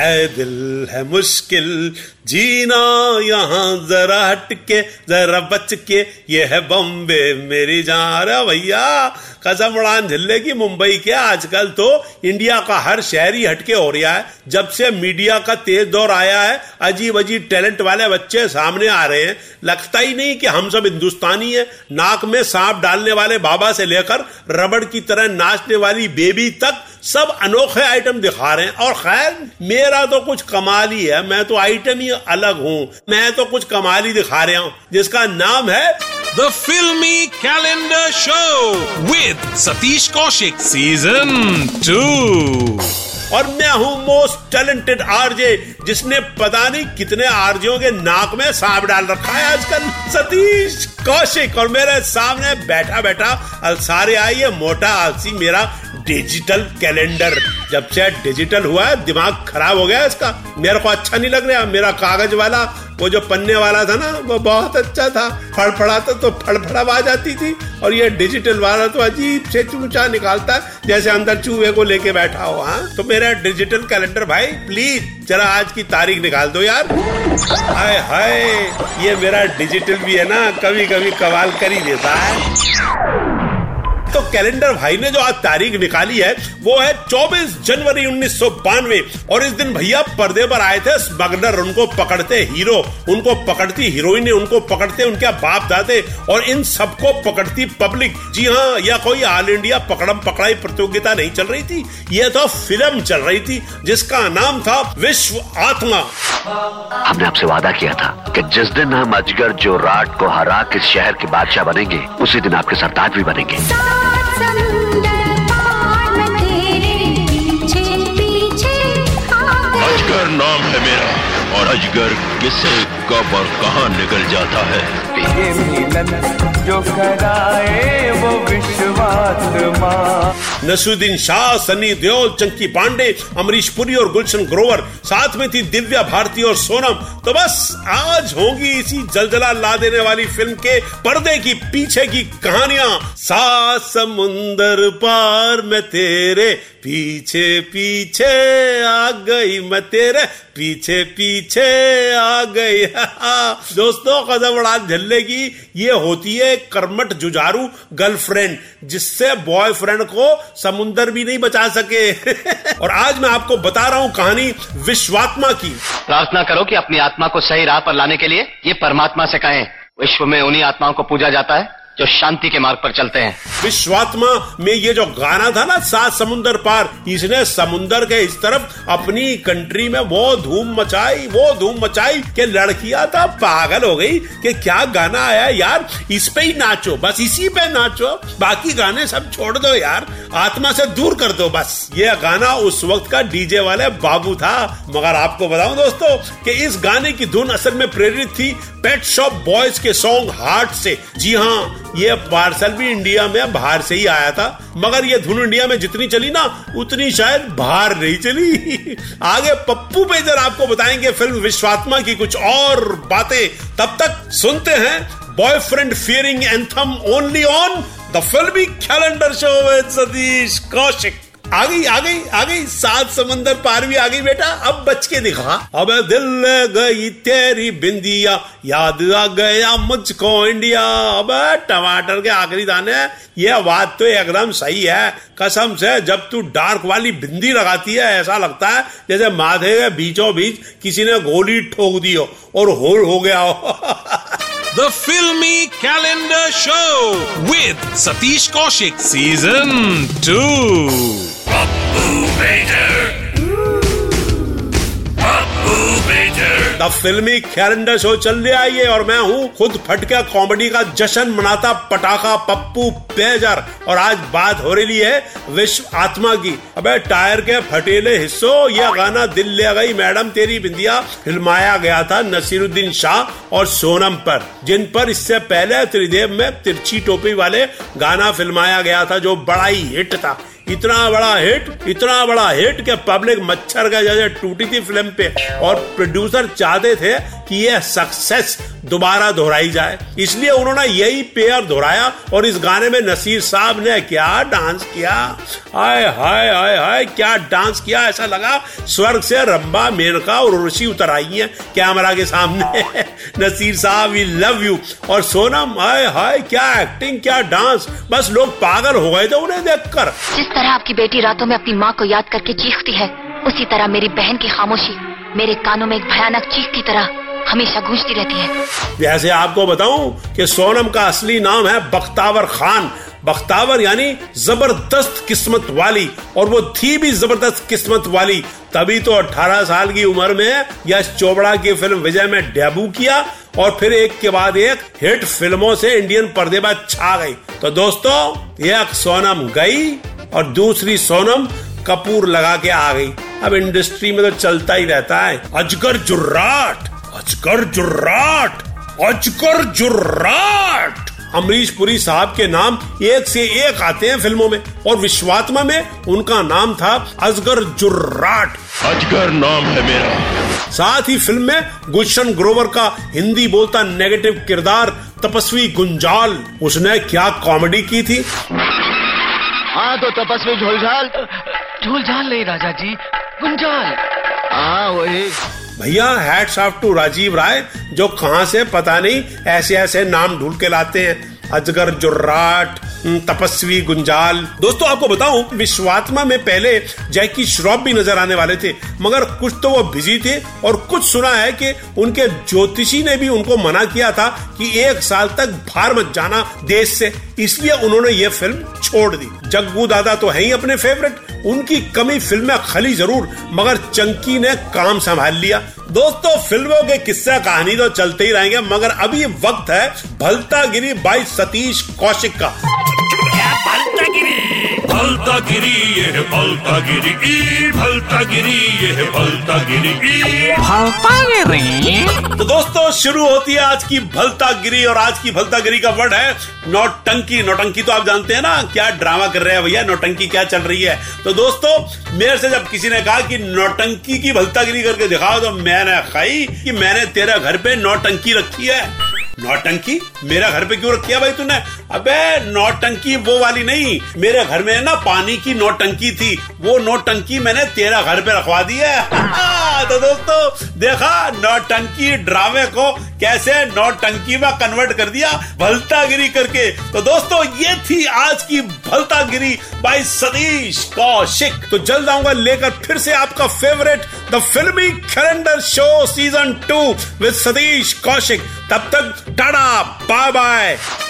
Ae Dil Hai Mushkil, जीना यहाँ जरा हटके, जरा बच के ये है बॉम्बे मेरी जान। रे भैया, कसम उड़ान झल्ले की मुंबई के, आजकल तो इंडिया का हर शहरी हटके हो रहा है। जब से मीडिया का तेज दौर आया है अजीब अजीब टैलेंट वाले बच्चे सामने आ रहे हैं। लगता ही नहीं कि हम सब हिंदुस्तानी है। नाक में सांप डालने वाले बाबा से लेकर रबड़ की तरह नाचने वाली बेबी तक सब अनोखे आइटम दिखा रहे हैं और खैर, मेरा तो कुछ कमाल ही है मैं तो आइटम ही अलग हूँ मैं तो कुछ कमाल ही दिखा रहा हूँ जिसका नाम है The Filmy Calendar Show with Satish Kaushik. Season 2. और मैं हूँ मोस्ट टैलेंटेड आरजे जिसने पता नहीं कितने आरजेओं के नाक में सांप डाल रखा है आजकल सतीश कौशिक और मेरे सामने बैठा बैठा अलसारे आई है मोटा आलसी मेरा डिजिटल कैलेंडर। जब से डिजिटल हुआ है दिमाग खराब हो गया इसका। मेरे को अच्छा नहीं लग रहा, मेरा कागज़ वाला, वो जो पन्ने वाला था ना, वो बहुत अच्छा था। फड़फड़ाता तो फड़फड़ा आ जाती थी। और ये डिजिटल वाला तो अजीब से चूचा निकालता है, जैसे अंदर चूहे को लेके बैठा हो हाँ। तो मेरा डिजिटल कैलेंडर, भाई प्लीज़ जरा आज की तारीख निकाल दो यार। हाय हाय, ये मेरा डिजिटल भी है ना कभी कभी कमाल कर ही देता है। तो कैलेंडर भाई ने जो आज तारीख निकाली है, वो है 24 जनवरी उन्नीस सौ बानवे। और इस दिन भैया पर्दे पर आए थे स्मगलर उनको पकड़ते हीरो, उनको पकड़ती हीरोइन उनको पकड़ते उनके बाप दादे, और इन सबको पकड़ती पब्लिक। जी हाँ यह कोई ऑल इंडिया पकड़म पकड़ाई प्रतियोगिता नहीं चल रही थी, यह तो फ़िल्म चल रही थी, जिसका नाम था विश्व आत्मा। हमने आपसे वादा किया था कि जिस दिन हम अजगर जो राट को हरा के शहर के बादशाह बनेंगे, उसी दिन आपके सरताज भी बनेंगे। नाम है मेरा और अजगर किसे कब और कहा निकल जाता है? ये मिलन जो कराए वो विश्वात्मा नसरुद्दीन शाह सनी देओल, चंकी पांडे, अमरीश पुरी और गुलशन ग्रोवर, साथ में थी दिव्या भारती और सोनम। तो बस, आज होंगी इसी जलजला ला देने वाली फ़िल्म के पर्दे की, पीछे की कहानियाँ। सा समुंदर पार में तेरे पीछे पीछे आ गई मैं तेरे पीछे पीछे आ गई। दोस्तों, कदम उड़ा झल्ले की ये होती है कर्मठ जुझारू गर्लफ्रेंड, जिससे बॉयफ्रेंड को समुंदर भी नहीं बचा सके। और आज मैं आपको बता रहा हूँ कहानी विश्वात्मा की। प्रार्थना करो कि अपनी आत्मा को सही राह पर लाने के लिए ये परमात्मा से कहें। विश्व में उन्हीं आत्माओं को पूजा जाता है। जो शांति के मार्ग पर चलते हैं। विश्वात्मा में ये जो गाना था ना, सात समुंदर पार, इसने समुंदर के इस तरफ़ अपनी कंट्री में वो धूम मचाई, वो धूम मचाई कि लड़कियाँ तो पागल हो गई कि क्या गाना आया यार, इस पे ही नाचो, बस इसी पे नाचो, बाकी गाने सब छोड़ दो यार, आत्मा से दूर कर दो बस। ये गाना उस वक्त का डीजे वाले बाबू था, मगर आपको बताऊँ दोस्तों कि इस गाने की धुन असल में प्रेरित थी पेट शॉप बॉयज़ के सॉन्ग हार्ट से। जी हाँ ये पार्सल भी इंडिया में बाहर से ही आया था, मगर ये धुन इंडिया में जितनी चली ना, उतनी शायद बाहर नहीं चली। आगे पप्पू पेजर आपको बताएँगे फ़िल्म विश्वात्मा की कुछ और बातें। तब तक सुनते हैं boyfriend fearing anthem only on the Filmy Calendar show with Satish Kaushik आ गई आ गई आ गई। सात समंदर पार भी आ गई बेटा। अब बच के दिखा अब दिल गई तेरी बिंदिया। याद आ गया मुझको इंडिया। अब टमाटर के आखिरी दाने। ये बात तो एकदम सही है। कसम से जब तू डार्क वाली बिंदी लगाती है, ऐसा लगता है जैसे माथे के बीचों बीच किसी ने गोली ठोक दी हो और होल हो गया हो। The Filmy Calendar show with Satish Kaushik season 2. The Filmy Calendar show चल रहा है ये और मैं हूँ खुद फटका कॉमेडी का जश्न मनाता पटाखा पप्पू पेजर। और आज बात हो रही है विश्व आत्मा की। अबे टायर के फटेले हिस्सों, यह गाना दिल ले गई मैडम तेरी बिंदिया, फिल्माया गया था नसीरुद्दीन शाह और सोनम पर, जिन पर इससे पहले त्रिदेव में तिरछी टोपी वाले गाना फिल्माया गया था जो बड़ा ही हिट था। इतना बड़ा हिट, इतना बड़ा हिट कि पब्लिक मच्छर का जैसे टूटी थी फ़िल्म पे। और प्रोड्यूसर चाहते थे कि यह सक्सेस दोबारा दोहराई जाए। इसलिए उन्होंने यही पेयर दोहराया और इस गाने में नसीर साहब ने क्या डांस किया? हाय हाय हाय हाय, क्या डांस किया? ऐसा लगा स्वर्ग से रंबा मेनका और उर्वशी उतर आई है कैमरा के सामने। नसीर साहब वी लव यू और सोनम हाय हाय, क्या एक्टिंग क्या डांस बस लोग पागल हो गए थे उन्हें देखकर। जिस तरह आपकी बेटी रातों में अपनी माँ को याद करके चीखती है, उसी तरह मेरी बहन की खामोशी मेरे कानों में एक भयानक चीख की तरह। हमेशा गूंजती रहती है। वैसे आपको बताऊँ कि सोनम का असली नाम है बख्तावर खान। बख्तावर यानी ज़बरदस्त किस्मत वाली, और वो थी भी ज़बरदस्त किस्मत वाली। तभी तो 18 साल की उम्र में यश चोपड़ा की फ़िल्म विजय में डेब्यू किया, और फिर एक के बाद एक हिट फ़िल्मों से इंडियन पर्दे पर छा गई। तो दोस्तों एक सोनम गई, और दूसरी सोनम कपूर लगा के आ गई। अब इंडस्ट्री में तो चलता ही रहता है। अजगर जुर्राट। अजगर जुर्राट अजगर जुर्राट। अमरीश पुरी साहब के नाम एक से एक आते हैं फ़िल्मों में और विश्वात्मा में उनका नाम था अजगर जुर्राट। अजगर नाम है मेरा। साथ ही फ़िल्म में गुलशन ग्रोवर का हिंदी बोलता नेगेटिव किरदार तपस्वी गुंजाल उसने क्या कॉमेडी की थी? हाँ तो तपस्वी झोलझाल। झोलझाल नहीं राजा जी गुंजाल। हाँ वही। भैया hats off to Rajiv Rai, जो कहाँ से, पता नहीं ऐसे ऐसे नाम ढूंढ के लाते हैं। अजगर जुर्राट तपस्वी गुंजाल। दोस्तों, आपको बताऊँ, विश्वात्मा में पहले जैकी श्रॉफ भी नज़र आने वाले थे, मगर कुछ तो वो बिज़ी थे और कुछ सुना है कि उनके ज्योतिषी ने भी उनको मना किया था कि एक साल तक बाहर मत जाना देश से, इसलिए उन्होंने ये फ़िल्म छोड़ दी। जग्गू दादा तो है ही अपने फेवरेट उनकी कमी फ़िल्म में खली ज़रूर, मगर चंकी ने काम संभाल लिया। दोस्तों, फ़िल्मों के किस्सा कहानी तो चलते ही रहेंगे, मगर अभी वक्त है भलता गिरी बाई सतीश कौशिक का। भलता गिरी ये भलता गिरी ई भलता गिरी ये भलता गिरी ई। तो दोस्तों शुरू होती है आज की भलता गिरी और आज की भलता गिरी का वर्ड है नौटंकी। नौटंकी तो आप जानते हैं ना क्या ड्रामा कर रहे हैं भैया नौटंकी क्या चल रही है? तो दोस्तों मेरे से जब किसी ने कहा कि नौटंकी की भलता गिरी करके दिखाओ तो मैंने खाई कि मैंने तेरे घर पे नौटंकी रखी है? नौटंकी? मेरा घर पे क्यों रखी है भाई तूने? अबे, नौटंकी वो वाली नहीं। मेरे घर में ना पानी की नौटंकी थी। वो नौटंकी मैंने तेरा घर पे रखवा दी है। तो दोस्तों, देखा, नौटंकी ड्रामे को कैसे नौटंकी में कन्वर्ट कर दिया, भलतागिरी करके। तो दोस्तों, ये थी आज की भलतागिरी बाय सतीश कौशिक। तो जल्द आऊँगा लेकर फिर से आपका favourite the Filmy Calendar show season two with Satish Kaushik. तब तक tata bye bye